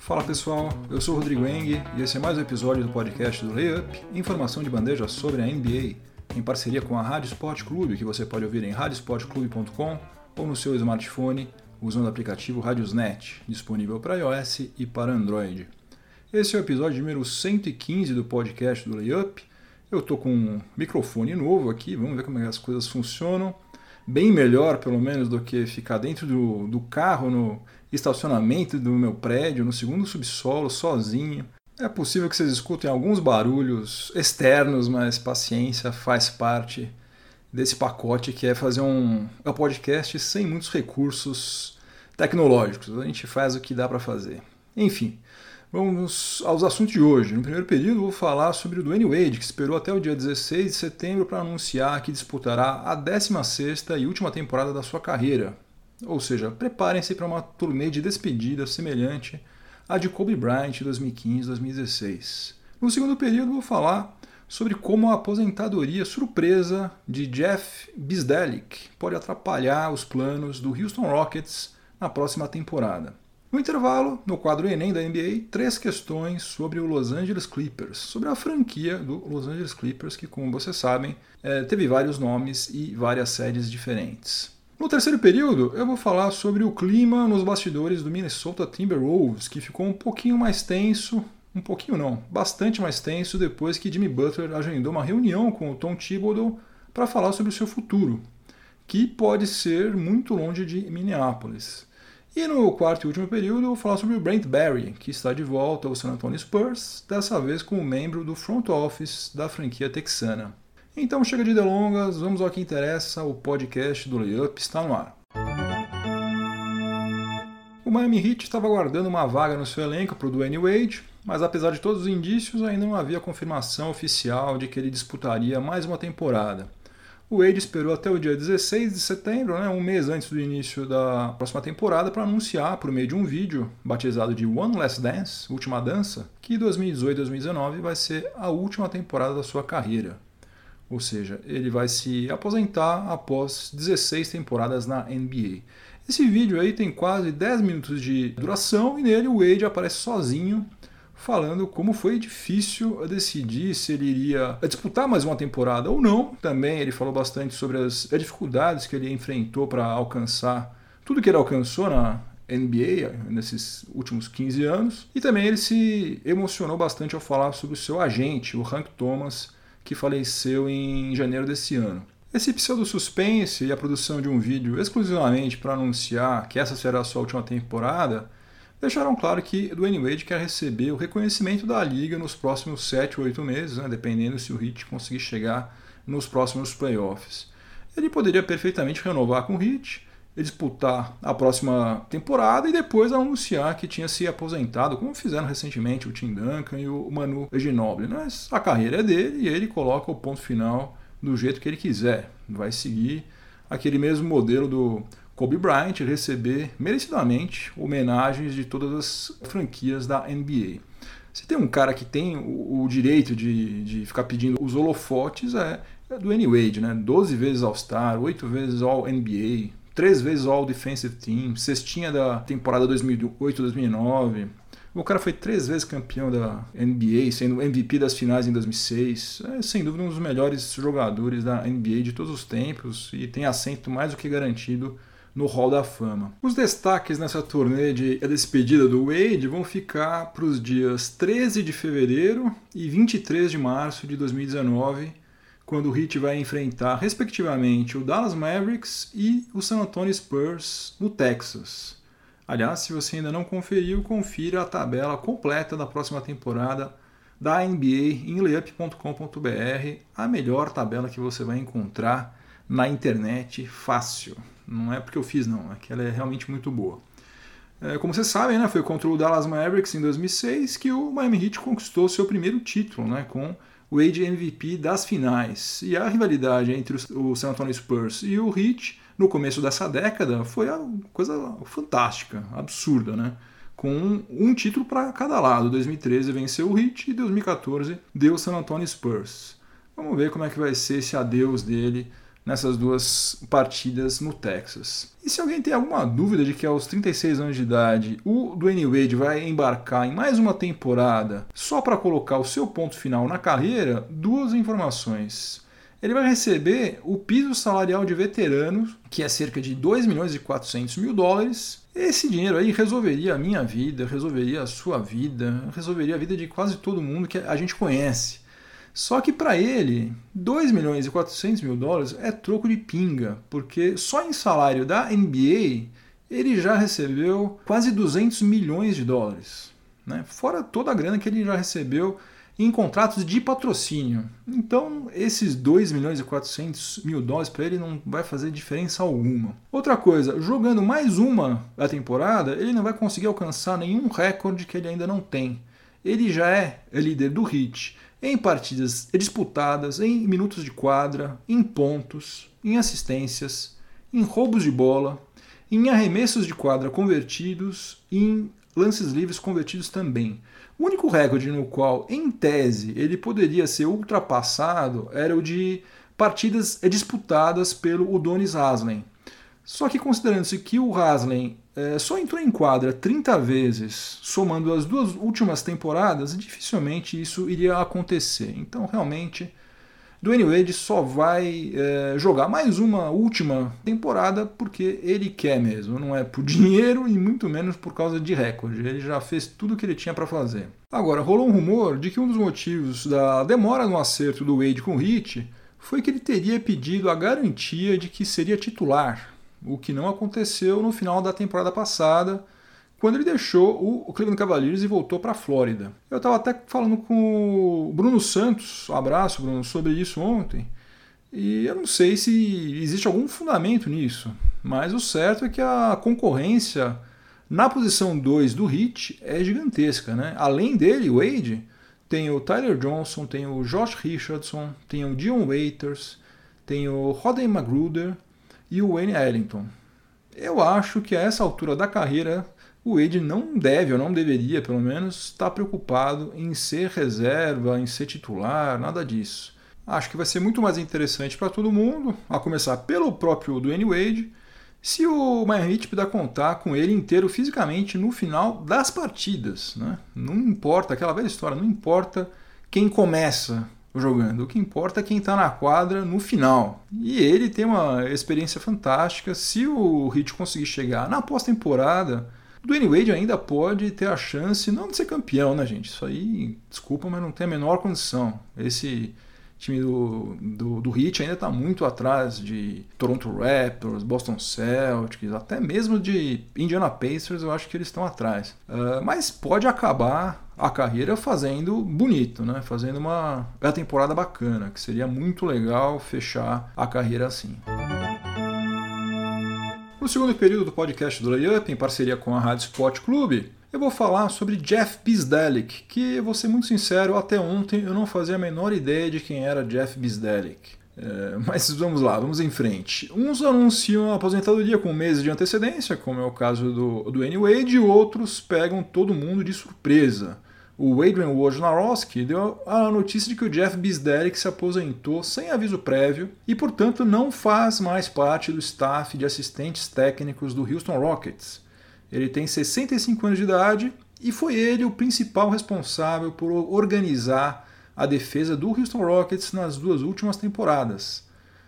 Fala pessoal, eu sou o Rodrigo Eng e esse é mais um episódio do podcast do Layup, informação de bandeja sobre a NBA, em parceria com a Rádio Sport Clube, que você pode ouvir em radiosportclube.com ou no seu smartphone usando o aplicativo Radiosnet, disponível para iOS e para Android. Esse é o episódio número 115 do podcast do Layup. Eu estou com um microfone novo aqui, vamos ver como é as coisas funcionam. Bem melhor, pelo menos, do que ficar dentro do, do carro no estacionamento do meu prédio, no segundo subsolo, sozinho. É possível que vocês escutem alguns barulhos externos, mas paciência faz parte desse pacote que é fazer um, um podcast sem muitos recursos tecnológicos. A gente faz o que dá para fazer. Enfim, vamos aos assuntos de hoje. No primeiro período, vou falar sobre o Dwayne Wade, que esperou até o dia 16 de setembro para anunciar que disputará a 16ª e última temporada da sua carreira, ou seja, preparem-se para uma turnê de despedida semelhante à de Kobe Bryant 2015-2016. No segundo período, vou falar sobre como a aposentadoria surpresa de Jeff Bisdelic pode atrapalhar os planos do Houston Rockets na próxima temporada. No intervalo, no quadro Enem da NBA, três questões sobre o Los Angeles Clippers, sobre a franquia do Los Angeles Clippers, que, como vocês sabem, é, teve vários nomes e várias séries diferentes. No terceiro período, eu vou falar sobre o clima nos bastidores do Minnesota Timberwolves, que ficou um pouquinho mais tenso, um pouquinho não, bastante mais tenso depois que Jimmy Butler agendou uma reunião com o Tom Thibodeau para falar sobre o seu futuro, que pode ser muito longe de Minneapolis. E no quarto e último período, eu vou falar sobre o Brent Barry, que está de volta ao San Antonio Spurs, dessa vez como membro do front office da franquia texana. Então chega de delongas, vamos ao que interessa, o podcast do Layup está no ar. O Miami Heat estava aguardando uma vaga no seu elenco para o Dwayne Wade, mas apesar de todos os indícios, ainda não havia confirmação oficial de que ele disputaria mais uma temporada. O Wade esperou até o dia 16 de setembro, né, um mês antes do início da próxima temporada, para anunciar, por meio de um vídeo batizado de One Last Dance, Última Dança, que 2018-2019 vai ser a última temporada da sua carreira. Ou seja, ele vai se aposentar após 16 temporadas na NBA. Esse vídeo aí tem quase 10 minutos de duração e nele o Wade aparece sozinho falando como foi difícil decidir se ele iria disputar mais uma temporada ou não. Também ele falou bastante sobre as dificuldades que ele enfrentou para alcançar tudo que ele alcançou na NBA nesses últimos 15 anos. E também ele se emocionou bastante ao falar sobre o seu agente, o Hank Thomas, que faleceu em janeiro desse ano. Esse pseudo-suspense e a produção de um vídeo exclusivamente para anunciar que essa será a sua última temporada deixaram claro que Dwayne Wade quer receber o reconhecimento da liga nos próximos 7 ou 8 meses, né, dependendo se o Heat conseguir chegar nos próximos playoffs. Ele poderia perfeitamente renovar com o Heat, disputar a próxima temporada e depois anunciar que tinha se aposentado, como fizeram recentemente o Tim Duncan e o Manu Ginobili. Mas a carreira é dele e ele coloca o ponto final do jeito que ele quiser. Vai seguir aquele mesmo modelo do Kobe Bryant, receber merecidamente homenagens de todas as franquias da NBA. Se tem um cara que tem o, o direito de, de ficar pedindo os holofotes, é, é do N. Wade, né? 12 vezes All-Star, 8 vezes All-NBA, três vezes All Defensive Team, cestinha da temporada 2008-2009. O cara foi três vezes campeão da NBA, sendo MVP das finais em 2006. É sem dúvida um dos melhores jogadores da NBA de todos os tempos e tem assento mais do que garantido no Hall da Fama. Os destaques nessa turnê de despedida do Wade vão ficar para os dias 13 de fevereiro e 23 de março de 2019 quando o Heat vai enfrentar, respectivamente, o Dallas Mavericks e o San Antonio Spurs no Texas. Aliás, se você ainda não conferiu, confira a tabela completa da próxima temporada da NBA em layup.com.br, a melhor tabela que você vai encontrar na internet fácil. Não é porque eu fiz, não, é que ela é realmente muito boa. É, como vocês sabem, né, foi contra o Dallas Mavericks em 2006 que o Miami Heat conquistou seu primeiro título, né, com Wade MVP das finais. E a rivalidade entre o San Antonio Spurs e o Heat no começo dessa década foi uma coisa fantástica, absurda, né? Com um título para cada lado. 2013 venceu o Heat e 2014 deu o San Antonio Spurs. Vamos ver como é que vai ser esse adeus dele nessas duas partidas no Texas. E se alguém tem alguma dúvida de que aos 36 anos de idade o Dwayne Wade vai embarcar em mais uma temporada só para colocar o seu ponto final na carreira, duas informações. Ele vai receber o piso salarial de veteranos, que é cerca de 2 milhões e 400 mil dólares. Esse dinheiro aí resolveria a minha vida, resolveria a sua vida, resolveria a vida de quase todo mundo que a gente conhece. Só que para ele, 2 milhões e 400 mil dólares é troco de pinga, porque só em salário da NBA ele já recebeu quase 200 milhões de dólares. Né? Fora toda a grana que ele já recebeu em contratos de patrocínio. Então, esses 2 milhões e 400 mil dólares para ele não vai fazer diferença alguma. Outra coisa, jogando mais uma da temporada, ele não vai conseguir alcançar nenhum recorde que ele ainda não tem. Ele já é líder do HIT em partidas disputadas, em minutos de quadra, em pontos, em assistências, em roubos de bola, em arremessos de quadra convertidos e em lances livres convertidos também. O único recorde no qual, em tese, ele poderia ser ultrapassado era o de partidas disputadas pelo Udonis Haslem. Só que considerando-se que o Haslem é, só entrou em quadra 30 vezes, somando as duas últimas temporadas, dificilmente isso iria acontecer. Então, realmente, Dwayne Wade só vai é, jogar mais uma última temporada porque ele quer mesmo, não é por dinheiro e muito menos por causa de recorde. Ele já fez tudo o que ele tinha para fazer. Agora, rolou um rumor de que um dos motivos da demora no acerto do Wade com o Heat foi que ele teria pedido a garantia de que seria titular, o que não aconteceu no final da temporada passada quando ele deixou o Cleveland Cavaliers e voltou para a Flórida. Eu estava até falando com o Bruno Santos, um abraço Bruno, sobre isso ontem, e eu não sei se existe algum fundamento nisso, mas o certo é que a concorrência na posição 2 do Heat é gigantesca. Né? Além dele, o Wade, tem o Tyler Johnson, tem o Josh Richardson, tem o Dion Waiters, tem o Rodney Magruder e o Wayne Ellington. Eu acho que a essa altura da carreira o Wade não deve, ou não deveria, pelo menos, estar preocupado em ser reserva, em ser titular, nada disso. Acho que vai ser muito mais interessante para todo mundo, a começar pelo próprio Dwayne Wade, se o Miami puder contar com ele inteiro fisicamente no final das partidas. Né? Não importa, aquela velha história, não importa quem começa jogando, o que importa é quem está na quadra no final. E ele tem uma experiência fantástica. Se o Heat conseguir chegar na pós-temporada o Dwayne Wade ainda pode ter a chance, não de ser campeão, né, gente? Isso aí, desculpa, mas não tem a menor condição. Esse time do, do, do Heat ainda está muito atrás de Toronto Raptors, Boston Celtics, até mesmo de Indiana Pacers, eu acho que eles estão atrás. Uh, mas pode acabar a carreira fazendo bonito, né? Fazendo uma, uma temporada bacana, que seria muito legal fechar a carreira assim. No segundo período do podcast do Layup, em parceria com a Rádio Sport Clube, eu vou falar sobre Jeff Bisdelic, que, vou ser muito sincero, até ontem eu não fazia a menor ideia de quem era Jeff Bisdelic. É, mas vamos lá, vamos em frente. Uns anunciam a aposentadoria com meses de antecedência, como é o caso do, do Wade, e outros pegam todo mundo de surpresa o Adrian Wojnarowski deu a notícia de que o Jeff Bisderick se aposentou sem aviso prévio e, portanto, não faz mais parte do staff de assistentes técnicos do Houston Rockets. Ele tem 65 anos de idade e foi ele o principal responsável por organizar a defesa do Houston Rockets nas duas últimas temporadas.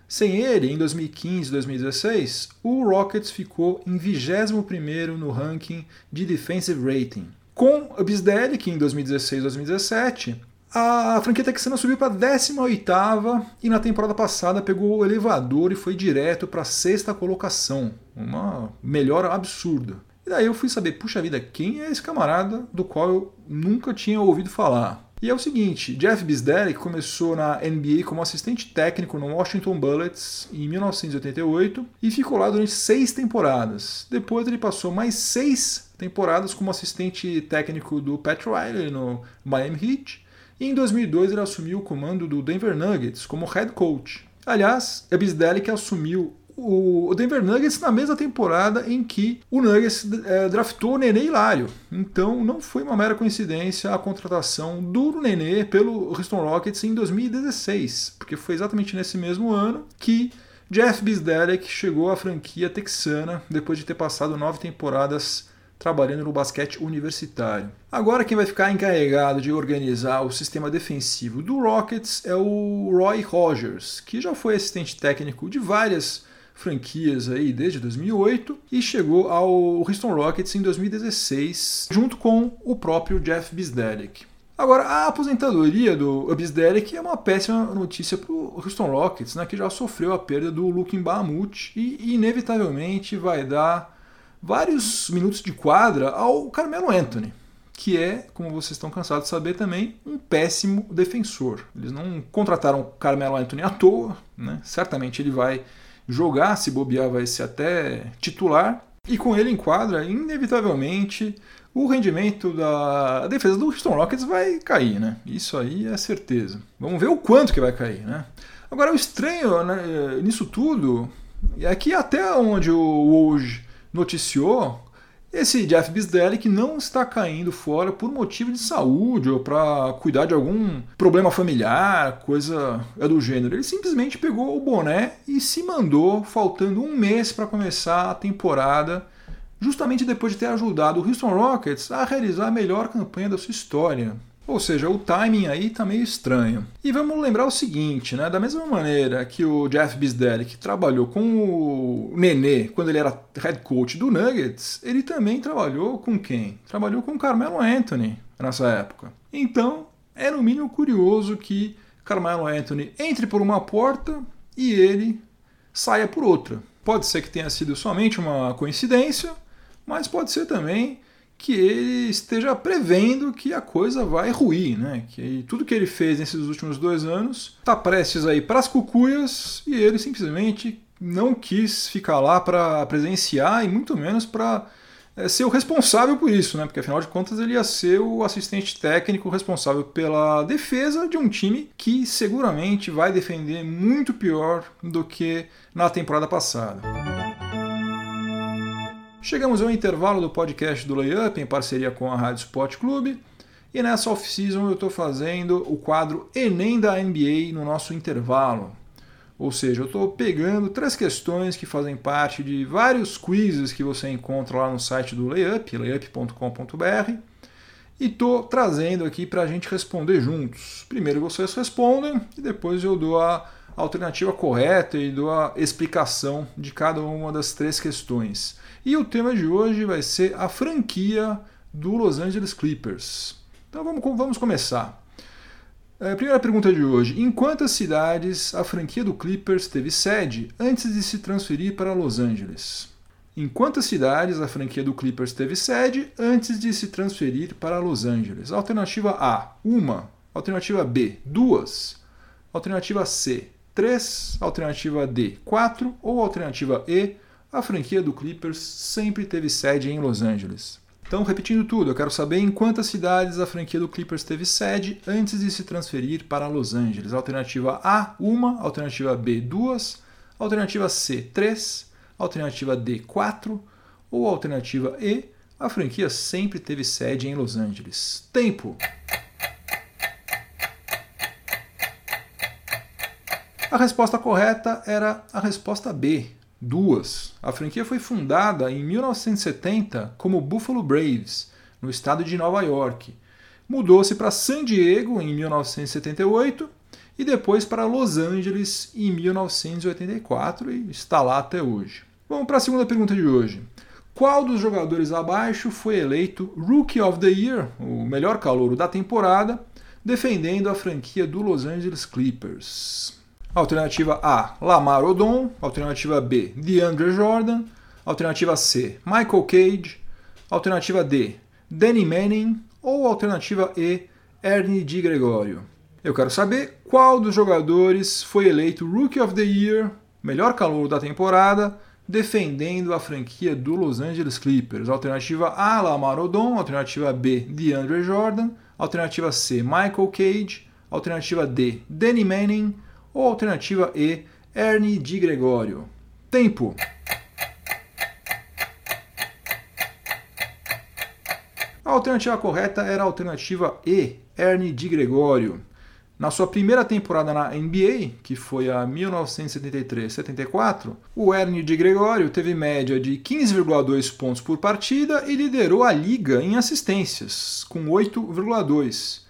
Sem ele, em 2015 e 2016, o Rockets ficou em 21º no ranking de defensive rating. Com Bisdelli, que em 2016 e 2017, a franquia texana subiu para a 18 e na temporada passada pegou o elevador e foi direto para a sexta colocação. Uma melhora absurda. E daí eu fui saber, puxa vida, quem é esse camarada do qual eu nunca tinha ouvido falar? E é o seguinte, Jeff Bisderick começou na NBA como assistente técnico no Washington Bullets em 1988 e ficou lá durante seis temporadas. Depois ele passou mais seis temporadas como assistente técnico do Pat Riley no Miami Heat. E em 2002 ele assumiu o comando do Denver Nuggets como head coach. Aliás, é Bisdelli que assumiu o Denver Nuggets na mesma temporada em que o Nuggets é, draftou o Nenê Hilário. Então não foi uma mera coincidência a contratação do Nenê pelo Houston Rockets em 2016, porque foi exatamente nesse mesmo ano que Jeff Bisdelic chegou à franquia texana depois de ter passado nove temporadas trabalhando no basquete universitário. Agora quem vai ficar encarregado de organizar o sistema defensivo do Rockets é o Roy Rogers, que já foi assistente técnico de várias franquias aí desde 2008 e chegou ao Houston Rockets em 2016, junto com o próprio Jeff Bisdelic. Agora, a aposentadoria do Bisdelic é uma péssima notícia para o Houston Rockets, né, que já sofreu a perda do Luke Bahamut e inevitavelmente vai dar vários minutos de quadra ao Carmelo Anthony, que é, como vocês estão cansados de saber também, um péssimo defensor. Eles não contrataram o Carmelo Anthony à toa, né? certamente ele vai jogar, se bobear vai ser até titular, e com ele em quadra, inevitavelmente, o rendimento da defesa do Houston Rockets vai cair, né? Isso aí é certeza. Vamos ver o quanto que vai cair, né? Agora, o estranho né, nisso tudo é que até onde o hoje noticiou, esse Jeff Bisdelic não está caindo fora por motivo de saúde ou para cuidar de algum problema familiar, coisa é do gênero. Ele simplesmente pegou o boné e se mandou, faltando um mês para começar a temporada, justamente depois de ter ajudado o Houston Rockets a realizar a melhor campanha da sua história. Ou seja, o timing aí tá meio estranho. E vamos lembrar o seguinte, né? Da mesma maneira que o Jeff Bisdelic trabalhou com o Nenê quando ele era head coach do Nuggets, ele também trabalhou com quem? Trabalhou com o Carmelo Anthony nessa época. Então, é no mínimo curioso que Carmelo Anthony entre por uma porta e ele saia por outra. Pode ser que tenha sido somente uma coincidência, mas pode ser também que ele esteja prevendo que a coisa vai ruir, né? Que tudo que ele fez nesses últimos dois anos está prestes aí para as cucuias e ele simplesmente não quis ficar lá para presenciar e muito menos para é, ser o responsável por isso, né? Porque afinal de contas ele ia ser o assistente técnico responsável pela defesa de um time que seguramente vai defender muito pior do que na temporada passada. Chegamos ao intervalo do podcast do Layup em parceria com a Rádio Sport Clube. E nessa off-season eu estou fazendo o quadro Enem da NBA no nosso intervalo. Ou seja, eu estou pegando três questões que fazem parte de vários quizzes que você encontra lá no site do Layup, layup.com.br, e estou trazendo aqui para a gente responder juntos. Primeiro vocês respondem e depois eu dou a alternativa correta e dou a explicação de cada uma das três questões. E o tema de hoje vai ser a franquia do Los Angeles Clippers. Então vamos, vamos começar. É, primeira pergunta de hoje: Em quantas cidades a franquia do Clippers teve sede antes de se transferir para Los Angeles? Em quantas cidades a franquia do Clippers teve sede antes de se transferir para Los Angeles? Alternativa A: uma. Alternativa B: duas. Alternativa C: três. Alternativa D: quatro. Ou alternativa E: a franquia do Clippers sempre teve sede em Los Angeles. Então, repetindo tudo, eu quero saber em quantas cidades a franquia do Clippers teve sede antes de se transferir para Los Angeles. Alternativa A, uma. Alternativa B, duas. Alternativa C, três. Alternativa D, quatro. Ou alternativa E, a franquia sempre teve sede em Los Angeles. Tempo! A resposta correta era a resposta B, duas. A franquia foi fundada em 1970 como Buffalo Braves, no estado de Nova York. Mudou-se para San Diego em 1978 e depois para Los Angeles em 1984 e está lá até hoje. Vamos para a segunda pergunta de hoje. Qual dos jogadores abaixo foi eleito Rookie of the Year, o melhor calouro da temporada, defendendo a franquia do Los Angeles Clippers? Alternativa A, Lamar Odom. Alternativa B, DeAndre Jordan. Alternativa C, Michael Cage. Alternativa D, Danny Manning. Ou alternativa E, Ernie Di Gregorio. Eu quero saber qual dos jogadores foi eleito Rookie of the Year, melhor calor da temporada, defendendo a franquia do Los Angeles Clippers. Alternativa A, Lamar Odom. Alternativa B, DeAndre Jordan. Alternativa C, Michael Cage. Alternativa D, Danny Manning ou alternativa E, Ernie de Gregório. Tempo. A alternativa correta era a alternativa E, Ernie de Gregório. Na sua primeira temporada na NBA, que foi a 1973-74, o Ernie de Gregório teve média de 15,2 pontos por partida e liderou a liga em assistências, com 8,2.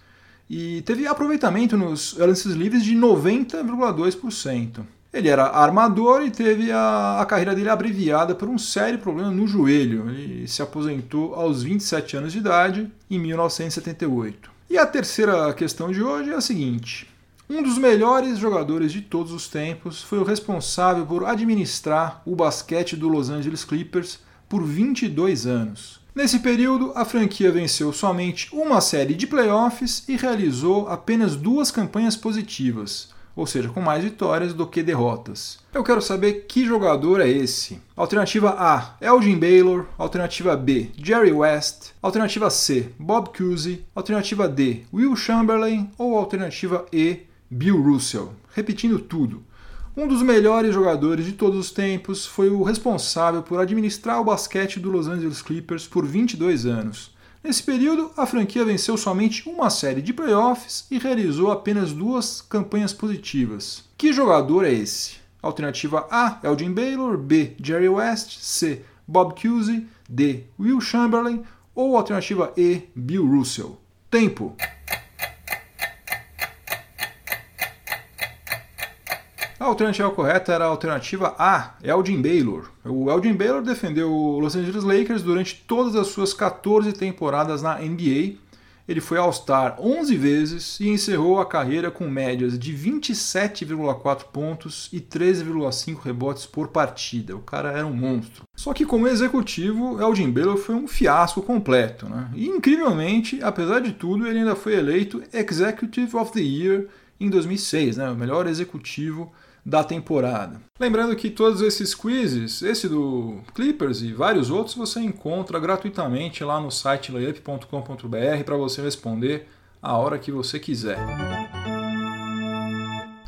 E teve aproveitamento nos lances livres de 90,2%. Ele era armador e teve a, a, carreira dele abreviada por um sério problema no joelho. Ele se aposentou aos 27 anos de idade, em 1978. E a terceira questão de hoje é a seguinte: um dos melhores jogadores de todos os tempos foi o responsável por administrar o basquete do Los Angeles Clippers por 22 anos. Nesse período, a franquia venceu somente uma série de playoffs e realizou apenas duas campanhas positivas, ou seja, com mais vitórias do que derrotas. Eu quero saber que jogador é esse. Alternativa A, Elgin Baylor. Alternativa B, Jerry West. Alternativa C, Bob Cousy. Alternativa D, Will Chamberlain. Ou alternativa E, Bill Russell. Repetindo tudo. Um dos melhores jogadores de todos os tempos, foi o responsável por administrar o basquete do Los Angeles Clippers por 22 anos. Nesse período, a franquia venceu somente uma série de playoffs e realizou apenas duas campanhas positivas. Que jogador é esse? Alternativa A, Elgin Baylor, B, Jerry West, C, Bob Cousy, D, Will Chamberlain ou alternativa E, Bill Russell. Tempo. A alternativa correta era a alternativa A, Elgin Baylor. O Elgin Baylor defendeu o Los Angeles Lakers durante todas as suas 14 temporadas na NBA. Ele foi All-Star 11 vezes e encerrou a carreira com médias de 27,4 pontos e 13,5 rebotes por partida. O cara era um monstro. Só que como executivo, Elgin Baylor foi um fiasco completo. Né? E incrivelmente, apesar de tudo, ele ainda foi eleito Executive of the Year em 2006, né? o melhor executivo da temporada. Lembrando que todos esses quizzes, esse do Clippers e vários outros, você encontra gratuitamente lá no site layup.com.br para você responder a hora que você quiser.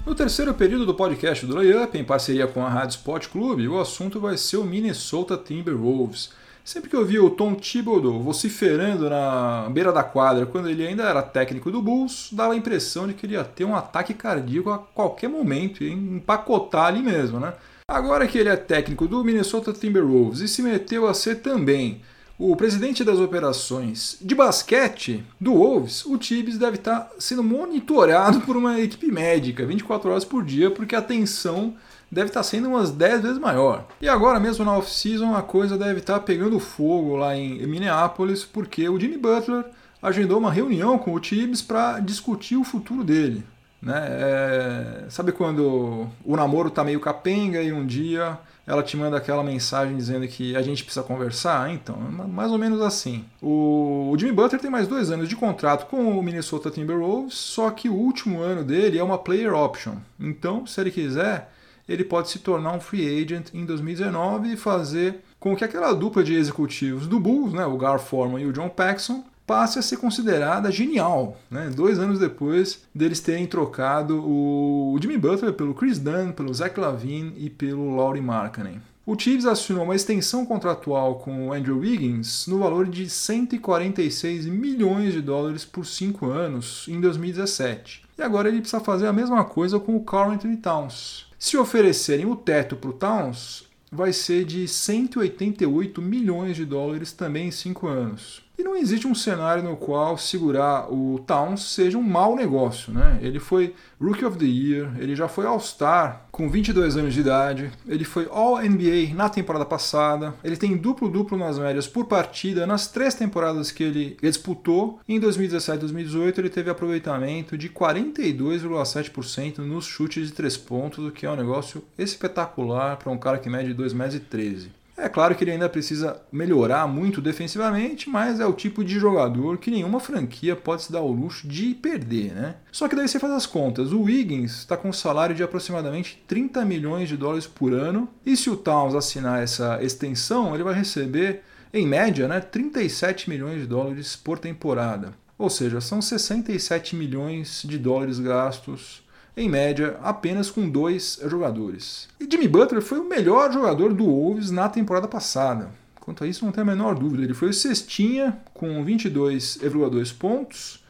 No terceiro período do podcast do Layup, em parceria com a Rádio Sport Clube, o assunto vai ser o Minnesota Timberwolves. Sempre que eu vi o Tom Thibodeau vociferando na beira da quadra quando ele ainda era técnico do Bulls, dava a impressão de que ele ia ter um ataque cardíaco a qualquer momento, e empacotar ali mesmo, né? Agora que ele é técnico do Minnesota Timberwolves e se meteu a ser também o presidente das operações de basquete do Wolves, o Tibbs deve estar sendo monitorado por uma equipe médica 24 horas por dia, porque a tensão deve estar sendo umas 10 vezes maior. E agora mesmo na off-season a coisa deve estar pegando fogo lá em Minneapolis, porque o Jimmy Butler agendou uma reunião com o Tibbs para discutir o futuro dele. Né? É... sabe quando o namoro tá meio capenga e um dia ela te manda aquela mensagem dizendo que a gente precisa conversar? Então, mais ou menos assim. O, o Jimmy Butler tem mais dois anos de contrato com o Minnesota Timberwolves, só que o último ano dele é uma player option. Então, se ele quiser, ele pode se tornar um free agent em 2019 e fazer com que aquela dupla de executivos do Bulls, né, o Gar Forman e o John Paxson, passe a ser considerada genial, né? dois anos depois deles terem trocado o Jimmy Butler pelo Chris Dunn, pelo Zach Lavine e pelo Laurie Markkanen. O Chiefs assinou uma extensão contratual com o Andrew Wiggins no valor de 146 milhões de dólares por cinco anos em 2017. E agora ele precisa fazer a mesma coisa com o Carl Anthony Towns. Se oferecerem o teto para o Towns, vai ser de 188 milhões de dólares também em cinco anos. E não existe um cenário no qual segurar o Towns seja um mau negócio. Né? Ele foi Rookie of the Year, ele já foi All-Star com 22 anos de idade, ele foi All-NBA na temporada passada, ele tem duplo-duplo nas médias por partida nas três temporadas que ele disputou. Em 2017 e 2018 ele teve aproveitamento de 42,7% nos chutes de três pontos, o que é um negócio espetacular para um cara que mede 2,13 metros. É claro que ele ainda precisa melhorar muito defensivamente, mas é o tipo de jogador que nenhuma franquia pode se dar o luxo de perder, né? Só que daí você faz as contas. O Wiggins está com um salário de aproximadamente 30 milhões de dólares por ano, e se o Towns assinar essa extensão, ele vai receber, em média, né, 37 milhões de dólares por temporada. Ou seja, são 67 milhões de dólares gastos em média, apenas com dois jogadores. E Jimmy Butler foi o melhor jogador do Wolves na temporada passada. Quanto a isso, não tem a menor dúvida. Ele foi o cestinha com 22,2 pontos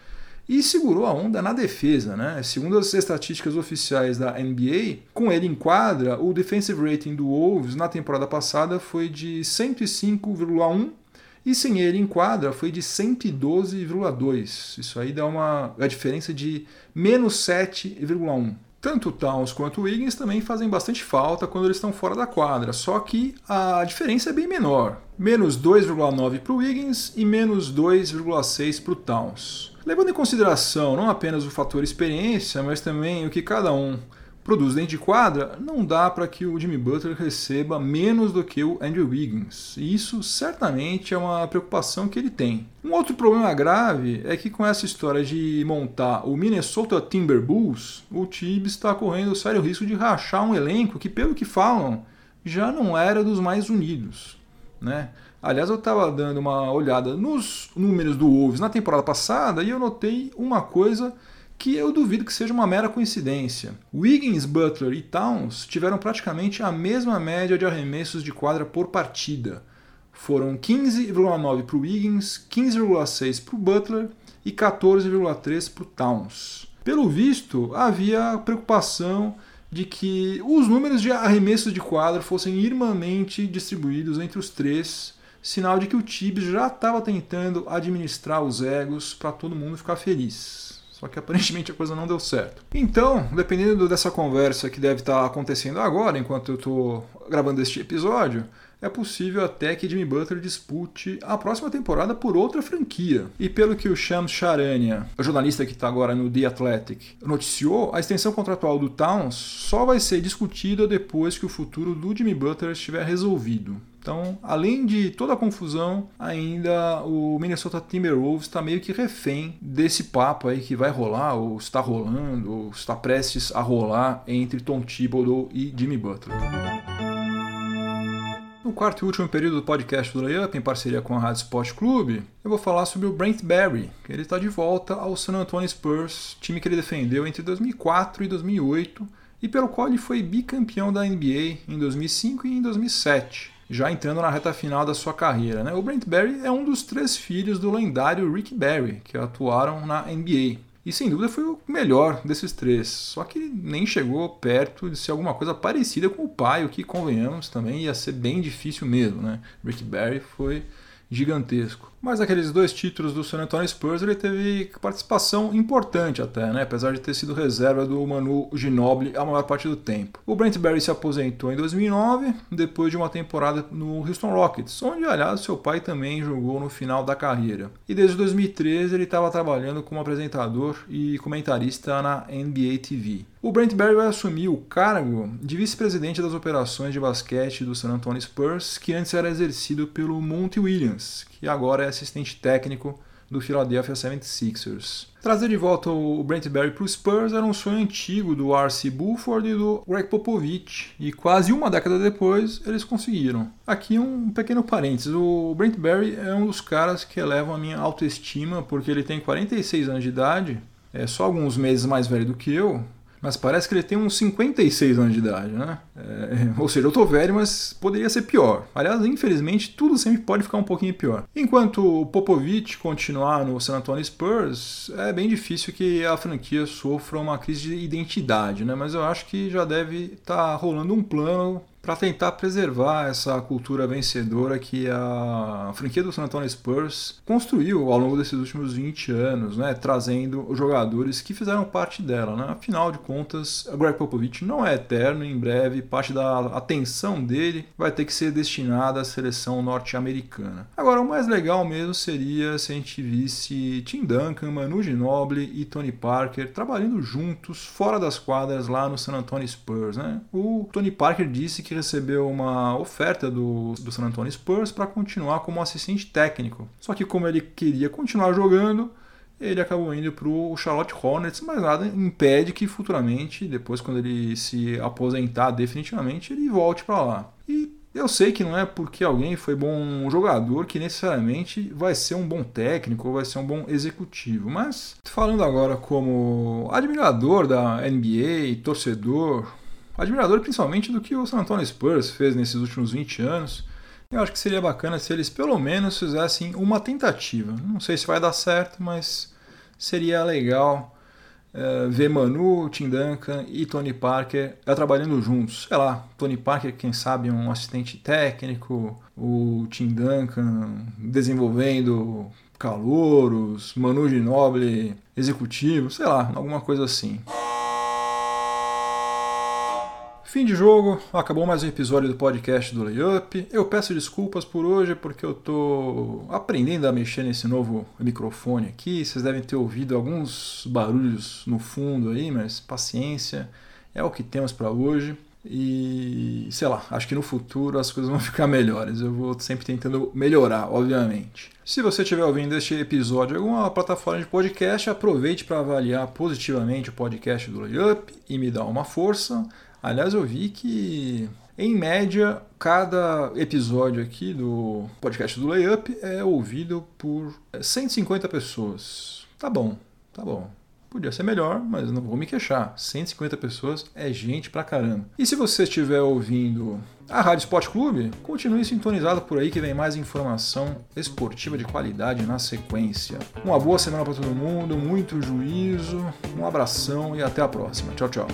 e segurou a onda na defesa. Né? Segundo as estatísticas oficiais da NBA, com ele em quadra, o defensive rating do Wolves na temporada passada foi de 105,1 e sem ele em quadra foi de 112,2. Isso aí dá uma a diferença de menos 7,1. Tanto o Towns quanto o Wiggins também fazem bastante falta quando eles estão fora da quadra, só que a diferença é bem menor. Menos 2,9 para o Wiggins e menos 2,6 para o Towns. Levando em consideração não apenas o fator experiência, mas também o que cada um produz dentro de quadra, não dá para que o Jimmy Butler receba menos do que o Andrew Wiggins. E isso certamente é uma preocupação que ele tem. Um outro problema grave é que com essa história de montar o Minnesota Timberwolves, o Tibbs está correndo o sério risco de rachar um elenco que, pelo que falam, já não era dos mais unidos. Né? Aliás, eu estava dando uma olhada nos números do Wolves na temporada passada e eu notei uma coisa que eu duvido que seja uma mera coincidência. Wiggins, Butler e Towns tiveram praticamente a mesma média de arremessos de quadra por partida. Foram 15,9 para o Wiggins, 15,6 para o Butler e 14,3 para o Towns. Pelo visto, havia preocupação de que os números de arremessos de quadra fossem irmãmente distribuídos entre os três, sinal de que o Tibbs já estava tentando administrar os egos para todo mundo ficar feliz. Só que aparentemente a coisa não deu certo. Então, dependendo dessa conversa que deve estar acontecendo agora, enquanto eu estou gravando este episódio, é possível até que Jimmy Butler dispute a próxima temporada por outra franquia. E pelo que o Shams Charania, o jornalista que está agora no The Athletic, noticiou, a extensão contratual do Towns só vai ser discutida depois que o futuro do Jimmy Butler estiver resolvido. Então, além de toda a confusão, ainda o Minnesota Timberwolves está meio que refém desse papo aí que vai rolar, ou está rolando, ou está prestes a rolar entre Tom Thibodeau e Jimmy Butler. No quarto e último período do podcast do Layup, em parceria com a Rádio Sport Clube, eu vou falar sobre o Brent Barry, que ele está de volta ao San Antonio Spurs, time que ele defendeu entre 2004 e 2008 e pelo qual ele foi bicampeão da NBA em 2005 e em 2007 já entrando na reta final da sua carreira. Né? O Brent Barry é um dos três filhos do lendário Rick Barry, que atuaram na NBA. E sem dúvida foi o melhor desses três. Só que nem chegou perto de ser alguma coisa parecida com o pai, o que convenhamos também ia ser bem difícil mesmo. Né? Rick Barry foi gigantesco. Mas aqueles dois títulos do San Antonio Spurs ele teve participação importante até, né? apesar de ter sido reserva do Manu Ginobili a maior parte do tempo. O Brent Barry se aposentou em 2009, depois de uma temporada no Houston Rockets, onde, aliás, seu pai também jogou no final da carreira. E desde 2013 ele estava trabalhando como apresentador e comentarista na NBA TV. O Brent Barry vai assumir o cargo de vice-presidente das operações de basquete do San Antonio Spurs, que antes era exercido pelo Monty Williams, que agora é assistente técnico do Philadelphia 76ers. Trazer de volta o Brent Barry para o Spurs era um sonho antigo do R.C. Buford e do Greg Popovich, e quase uma década depois eles conseguiram. Aqui um pequeno parênteses, o Brent Barry é um dos caras que elevam a minha autoestima porque ele tem 46 anos de idade, é só alguns meses mais velho do que eu, mas parece que ele tem uns 56 anos de idade, né? É, ou seja, eu tô velho, mas poderia ser pior. Aliás, infelizmente, tudo sempre pode ficar um pouquinho pior. Enquanto o Popovich continuar no San Antonio Spurs, é bem difícil que a franquia sofra uma crise de identidade, né? Mas eu acho que já deve estar tá rolando um plano para tentar preservar essa cultura vencedora que a franquia do San Antonio Spurs construiu ao longo desses últimos 20 anos, né, trazendo jogadores que fizeram parte dela. Né? Afinal de contas, o Greg Popovich não é eterno, em breve parte da atenção dele vai ter que ser destinada à seleção norte-americana. Agora, o mais legal mesmo seria se a gente visse Tim Duncan, Manu Ginobili e Tony Parker trabalhando juntos fora das quadras lá no San Antonio Spurs. Né? O Tony Parker disse que recebeu uma oferta do, do San Antonio Spurs para continuar como assistente técnico. Só que como ele queria continuar jogando, ele acabou indo para o Charlotte Hornets, mas nada impede que futuramente, depois quando ele se aposentar definitivamente, ele volte para lá. E eu sei que não é porque alguém foi bom jogador que necessariamente vai ser um bom técnico ou vai ser um bom executivo, mas falando agora como admirador da NBA, torcedor, admirador principalmente do que o San Antonio Spurs fez nesses últimos 20 anos. Eu acho que seria bacana se eles pelo menos fizessem uma tentativa. Não sei se vai dar certo, mas seria legal uh, ver Manu, Tim Duncan e Tony Parker uh, trabalhando juntos. Sei lá, Tony Parker, quem sabe, um assistente técnico, o Tim Duncan desenvolvendo calouros, Manu Ginobili executivo, sei lá, alguma coisa assim. Fim de jogo, acabou mais um episódio do podcast do Layup. Eu peço desculpas por hoje porque eu tô aprendendo a mexer nesse novo microfone aqui. Vocês devem ter ouvido alguns barulhos no fundo aí, mas paciência, é o que temos para hoje. E sei lá, acho que no futuro as coisas vão ficar melhores. Eu vou sempre tentando melhorar, obviamente. Se você estiver ouvindo este episódio em alguma plataforma de podcast, aproveite para avaliar positivamente o podcast do Layup e me dar uma força. Aliás, eu vi que, em média, cada episódio aqui do podcast do Layup é ouvido por 150 pessoas. Tá bom, tá bom. Podia ser melhor, mas não vou me queixar. 150 pessoas é gente pra caramba. E se você estiver ouvindo a Rádio Sport Clube, continue sintonizado por aí que vem mais informação esportiva de qualidade na sequência. Uma boa semana para todo mundo, muito juízo, um abração e até a próxima. Tchau, tchau.